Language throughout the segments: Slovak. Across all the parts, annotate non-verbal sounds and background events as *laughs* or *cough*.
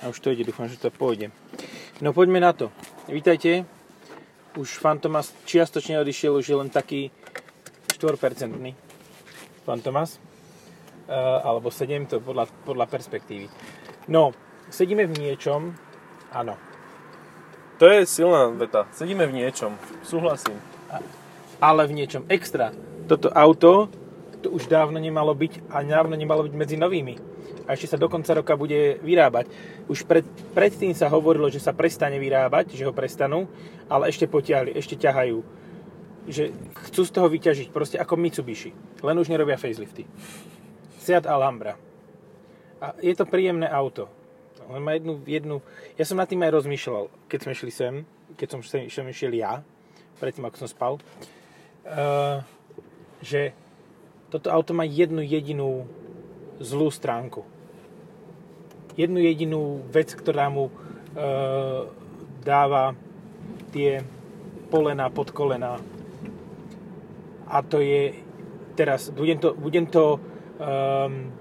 A už to ide, dúfam, že to pôjde. No poďme na to. Vítajte. Už Fantomas čiastočne odišiel, už je len taký 4% Fantomas. Uh, alebo 7, to podľa, podľa perspektívy. No, sedíme v niečom, áno. To je silná veta. Sedíme v niečom. Súhlasím. Ale v niečom extra. Toto auto, to už dávno nemalo byť a dávno nemalo byť medzi novými a ešte sa do konca roka bude vyrábať. Už pred, predtým sa hovorilo, že sa prestane vyrábať, že ho prestanú, ale ešte potiahli, ešte ťahajú. Že chcú z toho vyťažiť, proste ako Mitsubishi. Len už nerobia facelifty. Seat Alhambra. A je to príjemné auto. Len má jednu, jednu... Ja som nad tým aj rozmýšľal, keď sme šli sem, keď som sem, sem išiel ja, predtým ako som spal, uh, že toto auto má jednu jedinú zlú stránku jednu jedinú vec, ktorá mu e, dáva tie polená pod kolená. A to je, teraz budem to, budem to um,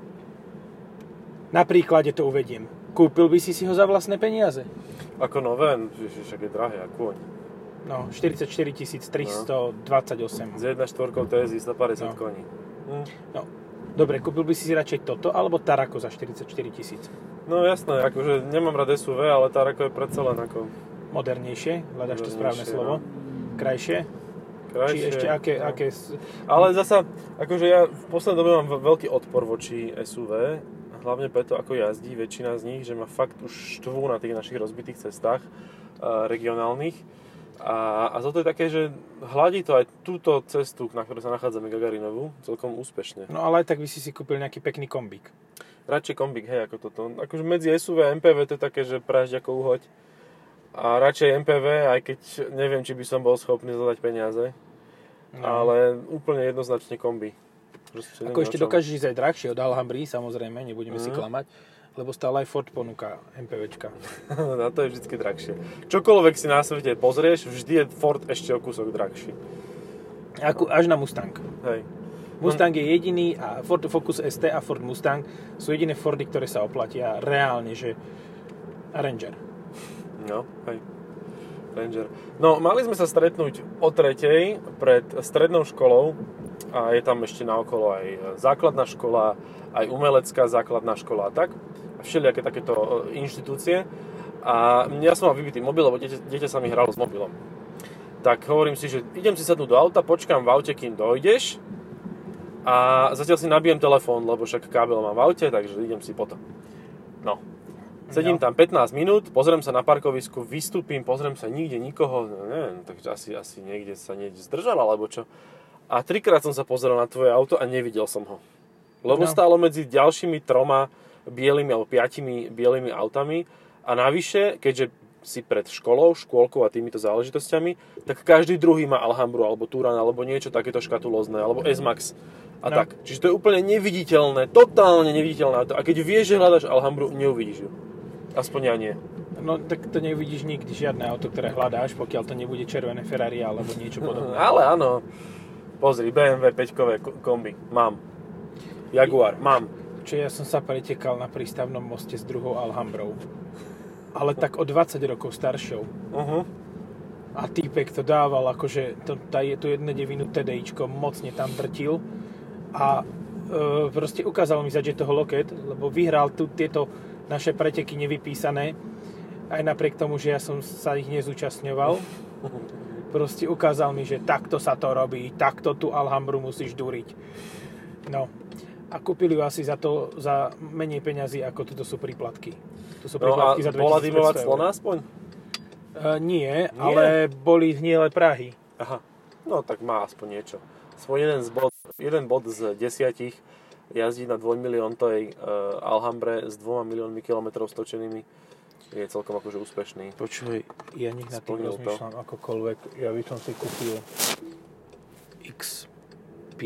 na príklade to uvediem. Kúpil by si si ho za vlastné peniaze? Ako nové, však je drahé, ako No, 44 328. No. Z 1.4 TSI 150 no. koní. Hm. No, dobre, kúpil by si si radšej toto, alebo Tarako za 44 tisíc? No jasné, akože nemám rád SUV, ale Tarako je predsa len ako... Modernejšie, hľadaš to správne no. slovo. Krajšie? Krajšie. Či ešte aké, no. aké... Ale zasa, akože ja v poslednej dobe mám veľký odpor voči SUV, hlavne preto, ako jazdí väčšina z nich, že ma fakt už štvú na tých našich rozbitých cestách uh, regionálnych. A, a toto je také, že hladí to aj túto cestu, na ktorej sa nachádzame Gagarinovu, celkom úspešne. No ale aj tak by si si kúpil nejaký pekný kombík radšej kombík, hej, ako toto. Akože medzi SUV a MPV to je také, že pražď ako uhoď. A radšej MPV, aj keď neviem, či by som bol schopný zadať peniaze. No. Ale úplne jednoznačne kombi. Proste ako ešte dokážeš ísť aj drahšie od Alhambry, samozrejme, nebudeme mm. si mhm. klamať. Lebo stále aj Ford ponúka MPVčka. *laughs* Na to je vždy drahšie. Čokoľvek si na svete pozrieš, vždy je Ford ešte o kúsok drahší. Ako, až na Mustang. Hej. Mustang je jediný a Ford Focus ST a Ford Mustang sú jediné Fordy, ktoré sa oplatia reálne, že Ranger. No, hej. Ranger. No, mali sme sa stretnúť o tretej pred strednou školou a je tam ešte naokolo aj základná škola, aj umelecká základná škola a tak. Všelijaké takéto e, inštitúcie. A ja som mal vybitý mobil, lebo dieťa, dieťa sa mi hralo s mobilom. Tak hovorím si, že idem si sadnúť do auta, počkám v aute, kým dojdeš a zatiaľ si nabijem telefón, lebo však kábel mám v aute, takže idem si potom. No. Sedím tam 15 minút, pozriem sa na parkovisku, vystúpim, pozriem sa nikde nikoho, no neviem, takže asi, asi niekde sa niekde zdržal, alebo čo. A trikrát som sa pozrel na tvoje auto a nevidel som ho. Lebo no. stálo medzi ďalšími troma bielými alebo piatimi bielými autami a navyše, keďže si pred školou, škôlkou a týmito záležitosťami, tak každý druhý má Alhambru alebo Turan alebo niečo takéto škatulózne alebo S-Max a no. tak. Čiže to je úplne neviditeľné, totálne neviditeľné auto. A keď vieš, že hľadaš Alhambru, neuvidíš ju. Aspoň ja nie. No tak to nevidíš nikdy žiadne auto, ktoré hľadáš, pokiaľ to nebude červené Ferrari alebo niečo podobné. *laughs* Ale áno. Pozri, BMW 5 kombi. Mám. Jaguar. Mám. Čo ja som sa pretekal na prístavnom moste s druhou Alhambrou. Ale tak o 20 rokov staršou. Uh-huh. A týpek to dával, akože to, tá, to jedno devinu TDIčko mocne tam drtil a e, proste ukázal mi za toho loket, lebo vyhral tu tieto naše preteky nevypísané, aj napriek tomu, že ja som sa ich nezúčastňoval. *laughs* Proste ukázal mi, že takto sa to robí, takto tú Alhambru musíš dúriť. No. A kúpili ju asi za to, za menej peňazí, ako toto sú príplatky. Tu sú príplatky no za 2500 bola clona aspoň? Uh, nie, nie, ale boli hniele Prahy. Aha, no tak má aspoň niečo. Svoj jeden z bod jeden bod z desiatich jazdí na 2 milióntovej uh, Alhambre s 2 miliónmi kilometrov stočenými je celkom akože úspešný. Počuj, ja nech na tým rozmýšľam to. akokoľvek. Ja by som si kúpil X5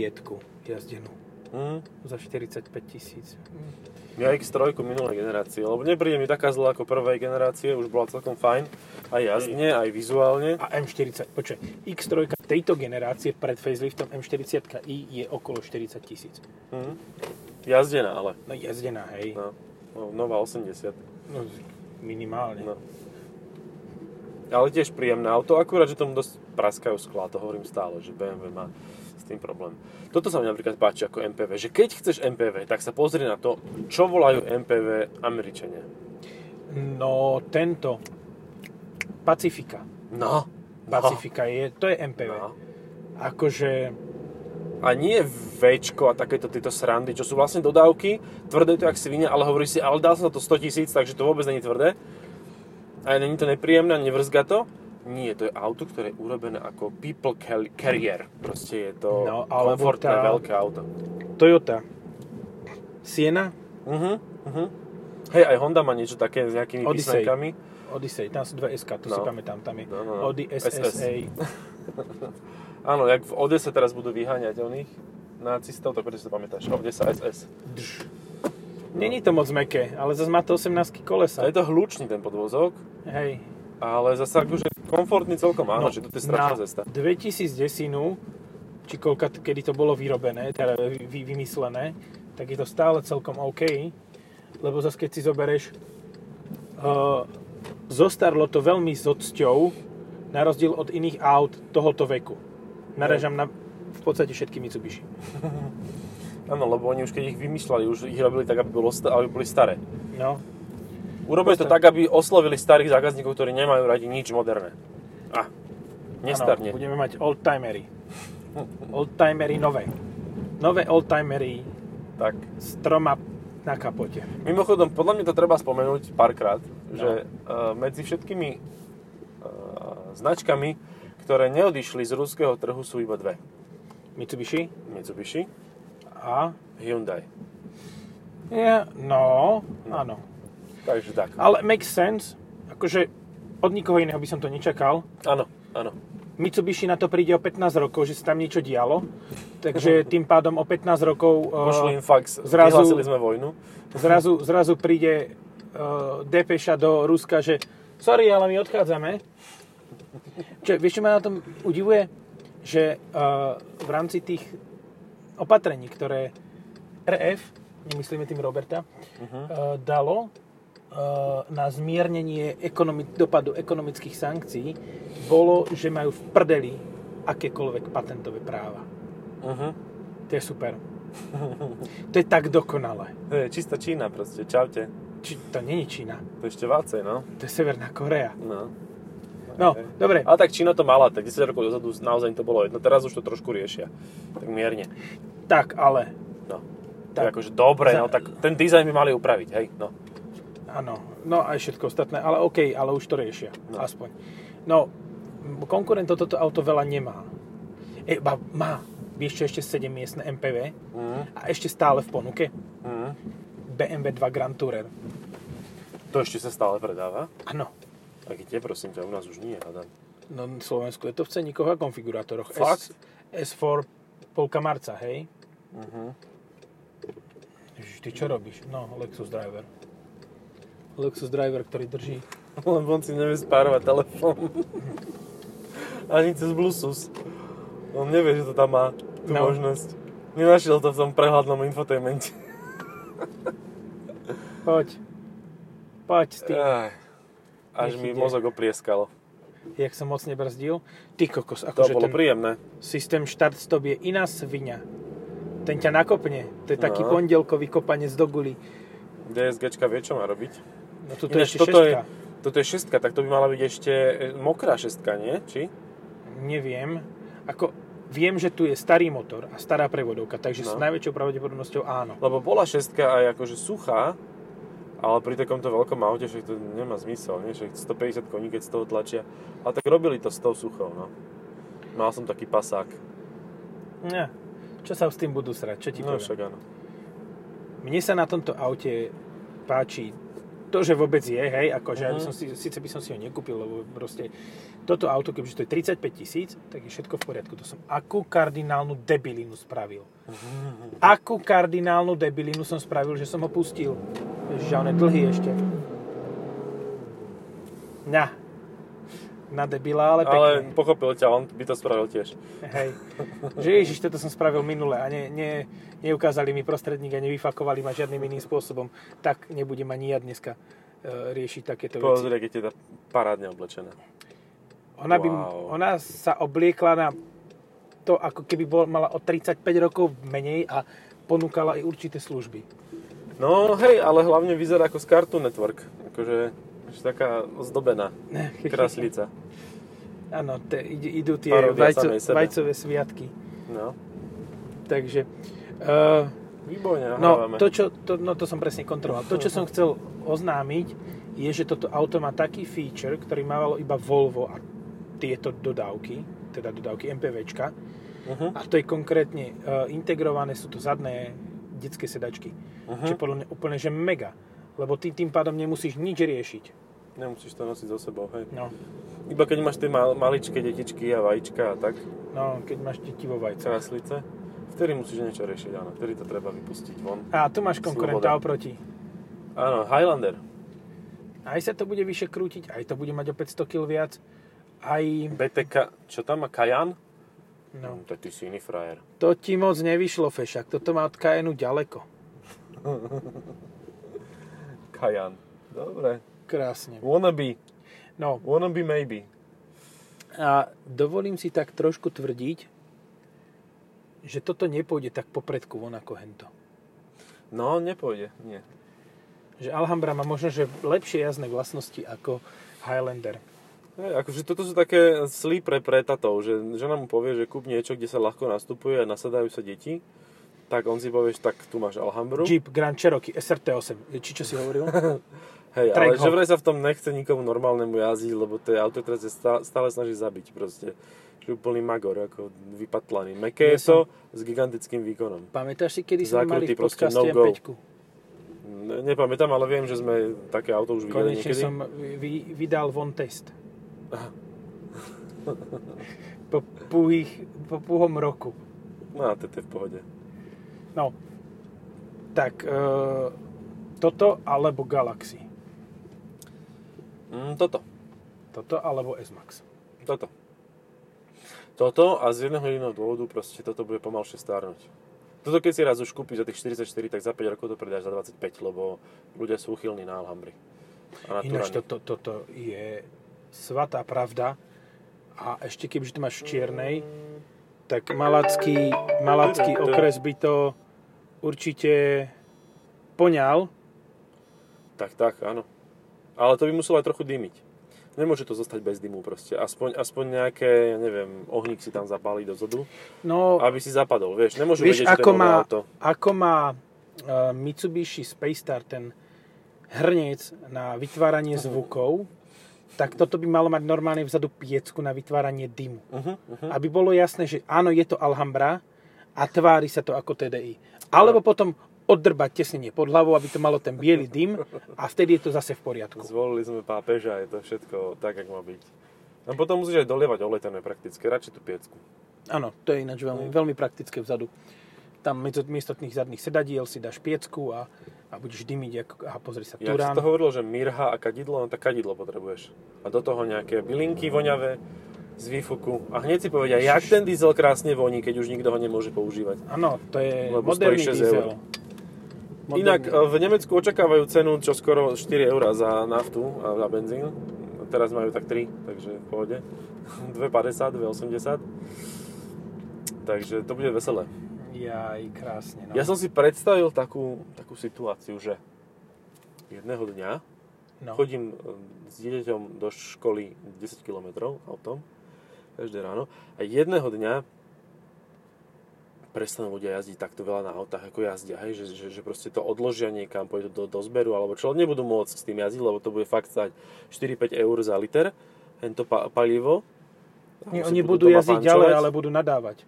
jazdenú. Mm. Za 45 tisíc. Mm. Ja X3 minulej generácie, lebo nepríde mi taká zlá ako prvej generácie, už bola celkom fajn, aj jazdne, aj vizuálne. A M40, počkaj, X3 tejto generácie pred faceliftom M40i je okolo 40 tisíc. Mm. Jazdená ale. No jazdená, hej. No, no nová 80. No, Minimálne. No. Ale tiež príjemné auto, akurát, že tomu dosť praskajú skla, to hovorím stále, že BMW má s tým problém. Toto sa mi napríklad páči ako MPV, že keď chceš MPV, tak sa pozri na to, čo volajú MPV Američania. No, tento. Pacifika. No, Pacifika je, to je MPV. No. Akože, A nie Včko a takéto tieto srandy, čo sú vlastne dodávky, tvrdé to jak svine, ale hovorí si, ale dal som na to 100 tisíc, takže to vôbec není tvrdé. A není to nepríjemné, nevrzga to. Nie, to je auto, ktoré je urobené ako people carrier. Proste je to No, komfortné, tá- veľké auto. Toyota. Siena, Uh-huh, uh-huh. Hej, aj Honda má niečo také s nejakými Odyssey. písmenkami. Odyssey, tam sú dve SK, to si No. pamätám, tam je No, no, no. Audi SS. *laughs* Áno, jak v Odese teraz budú vyháňať oných nacistov, tak prečo si to pamätáš? Odesa SS. Drž. Není to moc meké, ale zase má to 18 A kolesa. je to hlučný ten podvozok, Hej. ale zase akože komfortný celkom áno, že to je strašná No, cesta. 2010, či koľka, kedy to bolo vyrobené, teda vy, vymyslené, tak je to stále celkom OK, lebo zase keď si zoberieš, uh, zostarlo to veľmi s odsťou, na rozdiel od iných aut tohoto veku. Narážam na v podstate všetky Mitsubishi. *laughs* Áno, lebo oni už keď ich vymýšľali, už ich robili tak, aby, bolo, aby boli staré. No, Urobili to tak, aby oslovili starých zákazníkov, ktorí nemajú radi nič moderné. A, nestarne. Áno, budeme mať oldtimery. Oldtimery nové. Nové oldtimery Tak. s troma na kapote. Mimochodom, podľa mňa to treba spomenúť párkrát, No. že uh, medzi všetkými uh, značkami, ktoré neodišli z ruského trhu, sú iba dve. Mitsubishi Mitsubishi, a... Hyundai. Ja, no, áno. Takže tak. Ale makes sense. Akože od nikoho iného by som to nečakal. Áno, áno. Mitsubishi na to príde o 15 rokov, že sa tam niečo dialo. Takže tým pádom o 15 rokov Pošli im fax, zrazu- sme vojnu. zrazu, zrazu príde uh, depeša do Ruska, že sorry, ale my odchádzame. Čo, vieš, čo ma na tom udivuje? Že uh, v rámci tých opatrení, ktoré RF, nemyslíme tým Roberta, uh-huh. uh, dalo uh, na zmiernenie ekonomi- dopadu ekonomických sankcií, bolo, že majú v prdeli akékoľvek patentové práva. Uh-huh. To je super. to je tak dokonalé. To je čistá Čína proste, čaute. Či to není Čína, To je ešte vácej, no. to je Severná Korea. no. No, Hej. dobre. Ale tak Čína to mala, tak 10 rokov dozadu naozaj to bolo jedno. Teraz už to trošku riešia. Tak mierne. Tak, ale, No. Tak. Akože dobre, Za- no tak ten dizajn by mali upraviť, hej. No. áno, no aj všetko ostatné, ale OK, ale už to riešia, No. aspoň. No, konkurent toto auto veľa nemá. E, ba, má, vieš čo, ešte 7 miestne MPV Mm. a ešte stále v ponuke Mm. BMW 2 Grand Tourer. To ešte sa stále predáva? Áno, A kde, prosím ťa, u nás už nie, hádam. no v Slovensku je to v ceníkoch a konfigurátoroch. Fakt? S, S4 polka marca, hej? Uh-huh. Ježiš, ty čo robíš? No, Lexus Driver. Lexus Driver, ktorý drží *laughs* Lebo on si nevie spárovať telefón. *laughs* Ani cez Bluetooth. On nevie, že to tam má, tú No. možnosť. Nenašiel to v tom prehľadnom infotainmente. *laughs* Poď. Poď s tým. Aj, Až mi ide. mozog oplieskalo. Jak som mocne brzdil. Ty kokos, To akože bolo ten príjemné. systém štart stop je iná svinia. Ten ťa nakopne. To je taký No. pondelkový kopanec do guli. DSGčka vie, čo má robiť. No je Ináč, ešte toto šestka. je, toto je šestka, tak to by mala byť ešte e, mokrá šestka, nie? Či? Neviem. Ako, viem, že tu je starý motor a stará prevodovka, takže s No. najväčšou pravdepodobnosťou áno. Lebo bola šestka aj akože suchá, ale pri takomto veľkom aute však to nemá zmysel, nie? Však 150 koní, keď z toho tlačia. Ale tak robili to s tou suchou, no. Mal som taký pasák. Ja. Čo sa s tým budú srať? Čo ti No poviem? však áno. Mne sa na tomto aute páči to, že vôbec je, hej, akože ja by Mhm. som si, síce by som si ho nekúpil, lebo proste toto auto, keďže to je 35 tisíc, tak je všetko v poriadku. To som akú kardinálnu debilinu spravil. Akú kardinálnu debilinu som spravil, že som ho pustil. Ježiš, a on je dlhý ešte. Ňa. Na debila, ale Ale pekne. pochopil ťa, on by to spravil tiež. Hej. Že ježiš, toto som spravil minule a ne, ne, neukázali mi prostredník a nevyfakovali ma žiadnym iným spôsobom. Tak nebudem ani ja dneska riešiť takéto veci. Pozri, keď je tá parádne oblečená. Ona, by, Wow. ona sa obliekla na to, ako keby bol, mala o 35 rokov menej a ponúkala aj určité služby. No hej, ale hlavne vyzerá ako z Cartoon Network. Akože taká ozdobená. *laughs* Kraslica. Áno, idú tie vajco, vajcové sviatky. No. Takže, uh, Výborne no, to, čo, to, no to som presne kontroloval. To, čo som *laughs* chcel oznámiť, je, že toto auto má taký feature, ktorý mávalo iba Volvo a tieto dodávky, teda dodávky MPVčka. Uh-huh. A to je konkrétne uh, integrované, sú to zadné detské sedačky. Uh-huh. Čo je podľa mňa úplne, že mega. Lebo ty tým pádom nemusíš nič riešiť. Nemusíš to nosiť so sebou, hej. No, Iba keď máš tie mal, maličké detičky a vajíčka a tak, no keď máš deti vo vajce. kráslice, vtedy musíš niečo riešiť, áno. Vtedy to treba vypustiť von. A tu máš konkurenta Sloboda. oproti. Áno, Highlander. Aj sa to bude vyššie krútiť, aj to bude mať o 500 kg viac, aj... BTK, čo tam má, Kajan? No, To je ty si iný frajer. to ti moc nevyšlo, Fešak. Toto má od Cayenu ďaleko. *laughs* Kajan. Dobre. Krásne. Wannabe. No, Wannabe maybe. a dovolím si tak trošku tvrdiť, že toto nepôjde tak popredku von ako hento. No, nepôjde, nie. Že Alhambra má možno, že lepšie jazdné vlastnosti ako Highlander. Hej, akože toto sú také slípre pre tatov, že žena mu povie, že kúp niečo, kde sa ľahko nastupuje a nasadajú sa deti, tak on si povie, že tak tu máš Alhambru. Jeep Grand Cherokee SRT8, či čo si hovoril? *laughs* Hej, ale že vraj sa v tom nechce nikomu normálnemu jazdiť, lebo to je auto, ktoré sa stá- stále snaží zabiť proste. Že úplný magor, ako vypatlaný. Meké je to s gigantickým výkonom. Pamätáš si, kedy sme mali v podcaste no go. M5? Ne, nepamätám, ale viem, že sme také auto už videli Konečne niekedy. som vy, vydal von test. *laughs* Po, púhých, po púhom roku. No a to je v pohode. No, tak e, toto alebo Galaxy. Mm, toto. Toto alebo S-Max. Toto. Toto a z jedného jediného dôvodu proste toto bude pomalšie stárnuť. Toto keď si raz už kúpiš za tých 44, tak za 5 rokov to predáš za 25, lebo ľudia sú uchylní na Alhambry. Ináč toto, toto je svatá pravda. A ešte kebyže to máš v čiernej, tak malacký, malacký okres by to určite poňal. Tak, tak, áno. Ale to by muselo aj trochu dymiť. Nemôže to zostať bez dymu proste. Aspoň, aspoň nejaké, ja neviem, ohník si tam zapáli dozadu, No, aby si zapadol, vieš. Nemôžu Vieš, vedieť, ako má, auto. ako má uh, Mitsubishi Space Star ten hrniec na vytváranie *laughs* zvukov, tak toto by malo mať normálne vzadu piecku na vytváranie dymu. Uh-huh, uh-huh. Aby bolo jasné, že áno, je to Alhambra a tvári sa to ako TDI. Alebo potom oddrbať tesnenie pod hlavou, aby to malo ten biely dym a vtedy je to zase v poriadku. Zvolili sme pápeža, je to všetko tak, jak má byť. A potom musíš aj dolievať olej, ten je praktické. Radšej tú piecku. Áno, to je ináč veľmi, veľmi praktické vzadu. Tam miesto, tých zadných sedadiel si dáš piecku a, a budeš dymiť, ako, a pozri sa, Ja si Turán. to hovoril, že mirha a kadidlo, no tak kadidlo potrebuješ. A do toho nejaké bylinky voňavé z výfuku. A hneď si povedia, jak ten diesel krásne voní, keď už nikto ho nemôže používať. Áno, to je Lebo moderný 6 diesel. eur. Inak e, v Nemecku očakávajú cenu čo skoro 4 eur za naftu a za benzín. Teraz majú tak 3, takže v pohode. *laughs* 2,50, 2,80. Takže to bude veselé. Jaj, krásne. No. Ja som si predstavil takú, takú situáciu, že jedného dňa no. chodím e, s dieťaťom do školy 10 km autom, každé ráno, a jedného dňa prestanú ľudia jazdiť takto veľa na autách, ako jazdia, hej? Že, že, že proste to odložia niekam, pôjdu do, do zberu, alebo čo, nebudú môcť s tým jazdiť, lebo to bude fakt stať 4-5 eur za liter, pa, palivo. Nie, oni budú jazdiť pančovať. ďalej, ale budú nadávať.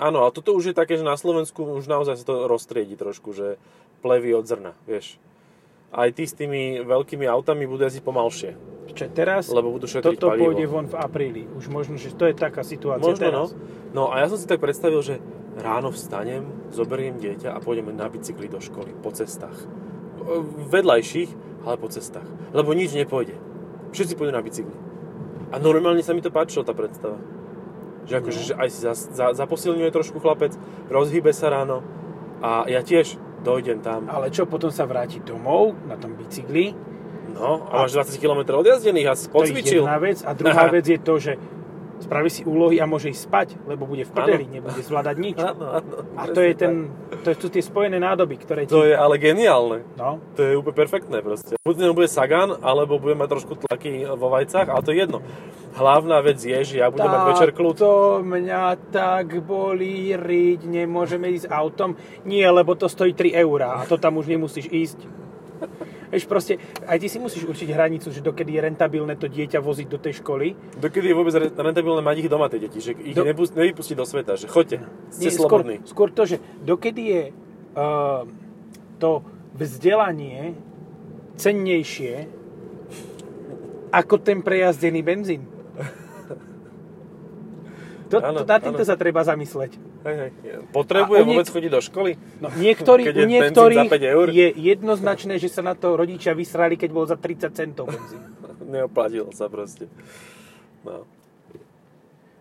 Áno, a toto už je také, že na Slovensku už naozaj sa to roztriedi trošku, že plevy od zrna, vieš. Aj tí s tými veľkými autami budú jazdiť pomalšie, Čo teraz, lebo budú toto palivo. pôjde von v apríli. Už možno, že to je taká situácia Možno, no. teraz. No a ja som si tak predstavil, že ráno vstanem, zoberiem dieťa a pôjdeme na bicykli do školy, po cestách. Vedľajších, ale po cestách. Lebo nič nepôjde. Všetci pôjdu na bicykli. A normálne sa mi to páčilo, tá predstava. Že akože, že aj si za, za, zaposilňuje trošku chlapec, rozhýbe sa ráno a ja tiež dojdem tam. Ale čo, potom sa vráti domov na tom bicykli, No, a máš 20 km odjazdených a si To je pocvičil. jedna vec. A druhá Aha. *laughs* vec je to, že spraví si úlohy a môže ísť spať, lebo bude v prdeli, nebude zvládať nič. Áno, áno. A to je ten, to sú tie spojené nádoby, ktoré ti... To je ale geniálne. No, To je úplne perfektné proste. Buď bude Sagan, alebo bude mať trošku tlaky vo vajcach, ale to je jedno. Hlavná vec je, že ja budem mať večer kľud. To mňa tak bolí riť, nemôžeme ísť autom. Nie, lebo to stojí 3 eurá a to tam už nemusíš ísť. Vieš, proste, aj ty si musíš určiť hranicu, že dokedy je rentabilné to dieťa voziť do tej školy. Dokedy je vôbec re- rentabilné mať ich doma, tie deti, že ich Do- do... nevypustiť do sveta, že choďte, ste Nie, skôr, slobodní. skôr to, že dokedy je uh, to vzdelanie cennejšie ako ten prejazdený benzín. To, to, na týmto sa treba zamysleť. Hej, hej. Potrebuje u vôbec niek- chodiť do školy? No, niektorí, Keď je niektorých za 5 eur? je jednoznačné, že sa na to rodičia vysrali, keď bol za 30 centov benzín. *laughs* Neoplatilo sa proste. No.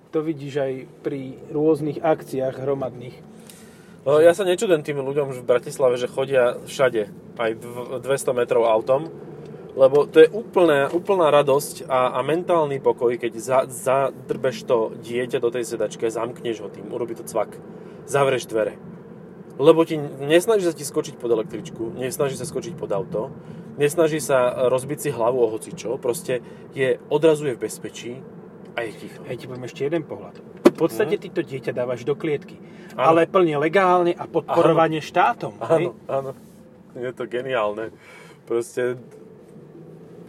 To vidíš aj pri rôznych akciách hromadných. No, ja sa nečudem tým ľuďom v Bratislave, že chodia všade, aj dv- 200 metrov autom, lebo to je úplná, úplná radosť a, a mentálny pokoj, keď za, zadrbeš to dieťa do tej sedačky a zamkneš ho tým, urobí to cvak, zavreš dvere. Lebo ti nesnaží sa ti skočiť pod električku, nesnaží sa skočiť pod auto, nesnaží sa rozbiť si hlavu o hocičo, proste je, odrazuje v bezpečí a je ticho. Ja ti poviem ešte jeden pohľad. V podstate ty to dieťa dávaš do klietky. Áno. Ale plne legálne a podporovanie štátom. hej? Áno, áno. Je to geniálne. Proste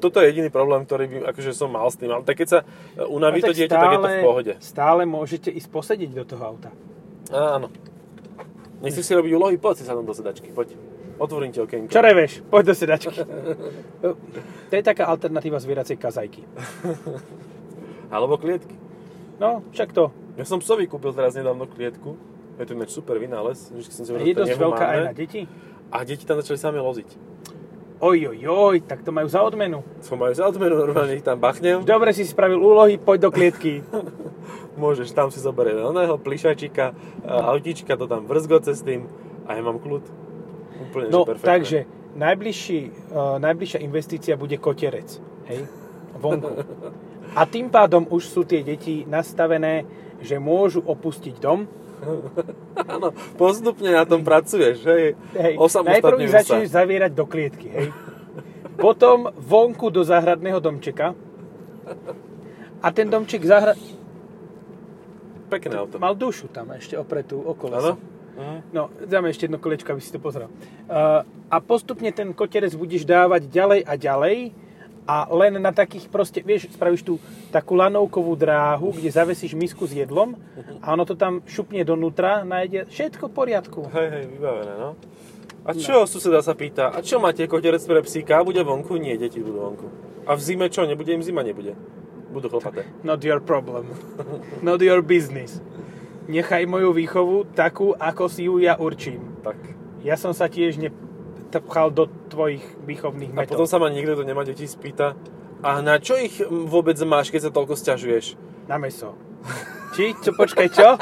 toto je jediný problém, ktorý by, akože som mal s tým. Ale tak keď sa unaví No to dieťa, tak je to v pohode. Stále môžete ísť posediť do toho auta. Áno. Nechceš si robiť úlohy? Poď si sa do sedačky, poď. Otvorím ti okienko. Čo reveš? Poď do sedačky. to je taká alternatíva zvieracej kazajky. *laughs* Alebo klietky. No, však to. Ja som psovi kúpil teraz nedávno klietku. Je to ináč super vynález. Vždycky som si hovoril, Je dosť veľká aj na deti. A deti tam začali sami loziť. Oj, oj, oj, tak to majú za odmenu. Som majú za odmenu, normálne ich tam bachnem. Dobre si spravil úlohy, poď do klietky. *laughs* Môžeš, tam si zoberie oného plišačika, a autička to tam vrzgoce s tým a ja mám kľud. Úplne, No, že perfektné. takže najbližší, uh, najbližšia investícia bude kotierec. Hej? Vonku. *laughs* A tým pádom už sú tie deti nastavené, že môžu opustiť dom. *laughs* Áno, postupne na tom pracuješ, hej. Hej. Najprv ich sa. začneš zavierať do klietky. Hej? Potom vonku do záhradného domčeka. A ten domček zahra... Pekné auto. mal dušu tam ešte opretú okolo. Áno? No, dáme ešte jedno kolečko, aby si to pozrel. Uh, a postupne ten koterec budeš dávať ďalej a ďalej a len na takých proste, vieš, spravíš tu takú lanovkovú dráhu, kde zavesíš misku s jedlom a ono to tam šupne donútra, nájde všetko v poriadku. Hej, hej, vybavené, no. A čo, suseda sa pýta, a čo máte koterec pre psíka? Bude vonku? Nie, deti budú vonku. A v zime čo? Nebude im zima? Nebude. Budú chlpaté. Not your problem. Not your business. Nechaj moju výchovu takú, ako si ju ja určím. Tak. Ja som sa tiež nepchal do tvojich výchovných A metód. potom sa ma niekto, kto nemá deti, spýta, a na čo ich vôbec máš, keď sa toľko sťažuješ? Na meso. *laughs* Či? Čo, počkaj, čo?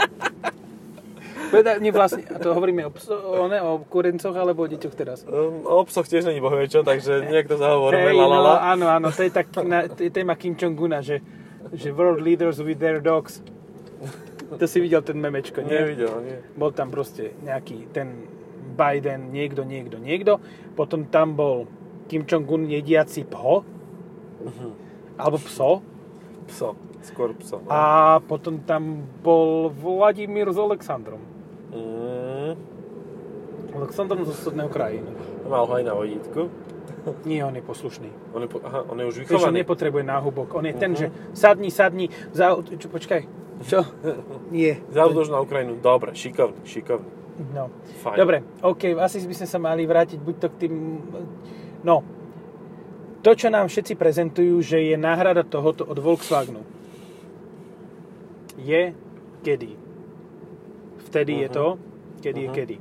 Mi vlastne, a to hovoríme o, pso, o, ne, o kurencoch alebo o deťoch teraz? Um, o psoch tiež není bohvie čo, takže niekto zahovoríme, Hej, la la la. no, áno, áno, to je tak na, to je téma Kim Jong-una, že, že world leaders with their dogs. To si videl ten memečko, nie? Nevidel, nie. Bol tam proste nejaký ten Biden, niekto, niekto, niekto. Potom tam bol Kim Jong-un jediaci pho, alebo pso. Pso, skôr pso. No. A potom tam bol Vladimír s Alexandrom. Mm, Alexandrom zo súdneho krajiny. mal ho aj na vodítku. Nie, on je poslušný. On je, po- aha, on je už Vieš, on vychovaný. nepotrebuje náhubok. On je ten, Mhm. že sadni, sadni, za... Čo, počkaj. Čo? *laughs* Nie. Zavdož na Ukrajinu. Dobre, šikovný, šikovný. No. Fajn. Dobre, OK, asi by sme sa mali vrátiť buď to k tým... No, to, čo nám všetci prezentujú, že je náhrada tohoto od Volkswagenu, je kedy. Vtedy je Mhm. to, kedy je Mhm. kedy.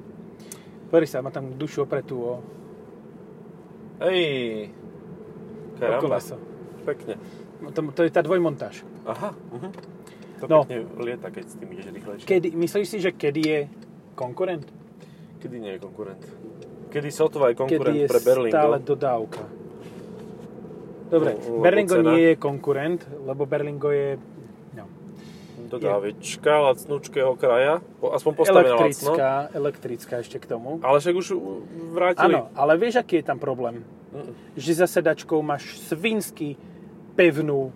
Pozri sa, má tam dušu opretú o, Ej, karamba. Pekne. No, To, to je tá dvojmontáž. Aha, uh-huh. To No. pekne lieta, keď s tým ideš rýchlejšie. Kedy, myslíš si, že kedy je konkurent? Kedy nie je konkurent? Kedy Sotva je Kedy konkurent je pre Berlingo? stále dodávka? Dobre, Lebo Berlingo cena. nie je konkurent, lebo Berlingo je no, Dodávička lacnúčkého kraja, po- aspoň postavená lacno. elektrická, elektrická ešte k tomu. Ale však už vrátili. Áno, ale vieš, aký je tam problém? Mm. Že za sedačkou máš svinsky pevnú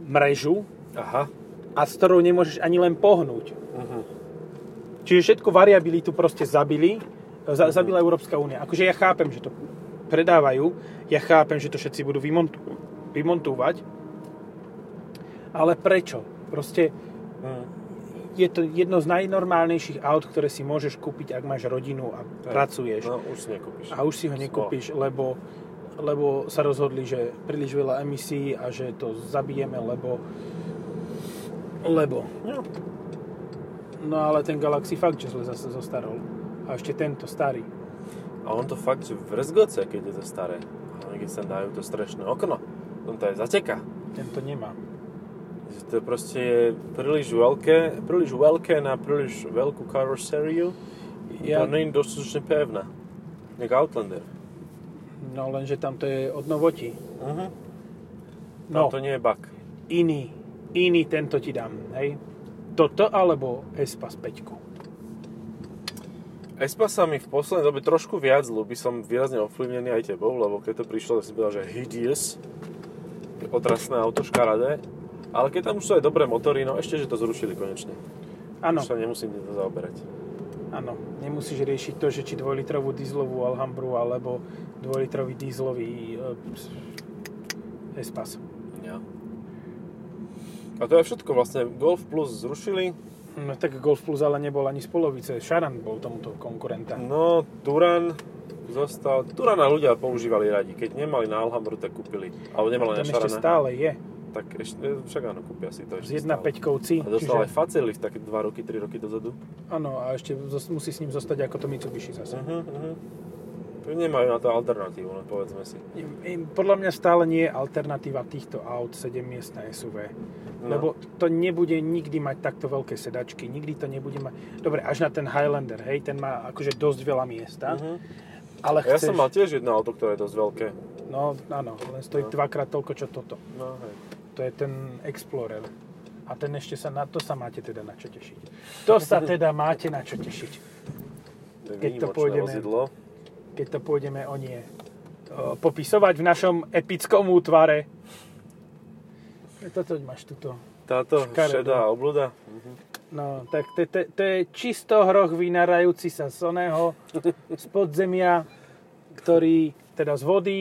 mrežu, Aha. a s ktorou nemôžeš ani len pohnúť. Mhm. Čiže všetku variabilitu proste zabili, za, zabila Európska únia. Akože ja chápem, že to predávajú, ja chápem, že to všetci budú vymontu, vymontúvať, ale prečo? Proste Mhm. je to jedno z najnormálnejších aut, ktoré si môžeš kúpiť, ak máš rodinu a pracuješ. No, už si nekúpiš. A už si ho nekúpiš, lebo, lebo sa rozhodli, že príliš veľa emisí a že to zabijeme, lebo lebo. No. No ale ten Galaxy fakt, že zle zase zostarol. A ešte tento starý. A on to fakt, že vrzgoce, keď je to staré. Ale keď sa dajú to strešné okno, on to je zateka. Tento nemá. Že To proste je príliš veľké, príliš veľké na príliš veľkú karosériu. Ja, To nie je dostatočne pevná. Jak Outlander. no lenže tam to je od novoti. Uh-huh. No, to nie je bug. iný. Iný tento ti dám. Hej. Toto alebo Espas 5. Espa sa mi v poslednej dobe trošku viac ľúbi, som výrazne ovplyvnený aj tebou, lebo keď to prišlo, tak som povedal, že hideous, otrasné auto, škaradé, ale keď tam už sú aj dobré motory, no ešte, že to zrušili konečne. Áno, Už sa nemusím to zaoberať. áno. Nemusíš riešiť to, že či dvojlitrovú dieselovú Alhambru alebo dvojlitrový dieselový e, Espas. Ja. A to je všetko vlastne. Golf Plus zrušili, No tak Golf Plus ale nebol ani z polovice. Šaran bol tomuto konkurenta. no Turan zostal. Turana ľudia používali radi. Keď nemali na Alhambru, tak kúpili. Alebo nemali na Ten ešte Šarana. stále je. Tak ešte, však áno, kúpia si to S ešte 1.5 kovci. A dostal aj facelift také 2 roky, 3 roky dozadu. Áno, a ešte musí s ním zostať ako to Mitsubishi zase. Uh-huh, uh-huh. Nemajú na to alternatívu, no povedzme si. Podľa mňa stále nie je alternatíva týchto aut 7-miestne SUV. No. Lebo to nebude nikdy mať takto veľké sedačky, nikdy to nebude mať... Dobre, až na ten Highlander, hej, ten má akože dosť veľa miesta, Uh-huh. ale Ja chceš... som mal tiež jedno auto, ktoré je dosť veľké. No, áno, len stojí No. dvakrát toľko, čo toto. No, hej. To je ten Explorer. A ten ešte sa na to sa máte teda na čo tešiť. To sa teda máte na čo tešiť. To je Keď to pôjdeme- vozidlo. Keď to pôjdeme o nie popisovať v našom epickom útvare. Toto máš tuto. Táto Škaredé. šedá obluda. Uh-huh. No, tak to, to, to je čisto hroch vynárajúci sa z oného, z podzemia, ktorý, teda z vody,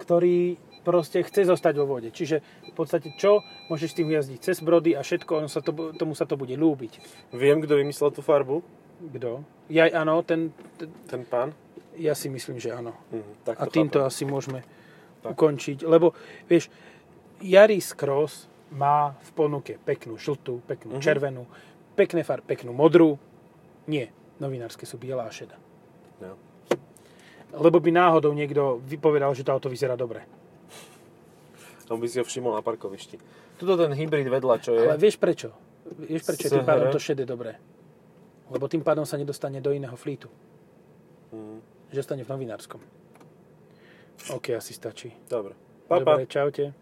ktorý proste chce zostať vo vode. Čiže v podstate čo? Môžeš tým jazdiť cez brody a všetko, ono sa to, tomu sa to bude ľúbiť. Viem, kto vymyslel tú farbu. Kto? Ja, áno, ten, ten, Ten pán. Ja si myslím, že áno. Uh-huh. Tak A to týmto chápem. asi môžeme Tak. ukončiť. Lebo, vieš, Yaris Cross má v ponuke peknú žltú, peknú Mhm. červenú, pekné far, peknú modrú. Nie, novinárske sú biela a šedá. No. Lebo by náhodou niekto vypovedal, že to auto vyzerá dobre. On by si ho všimol na parkovišti. Tuto ten hybrid vedľa, čo je. Ale vieš prečo? Vieš prečo je tým pádom to šedé dobré? Lebo tým pádom sa nedostane do iného flítu. Mhm. Že stane v novinárskom. OK, asi stačí. Dobre. Pa, pa. Dobre, čaute.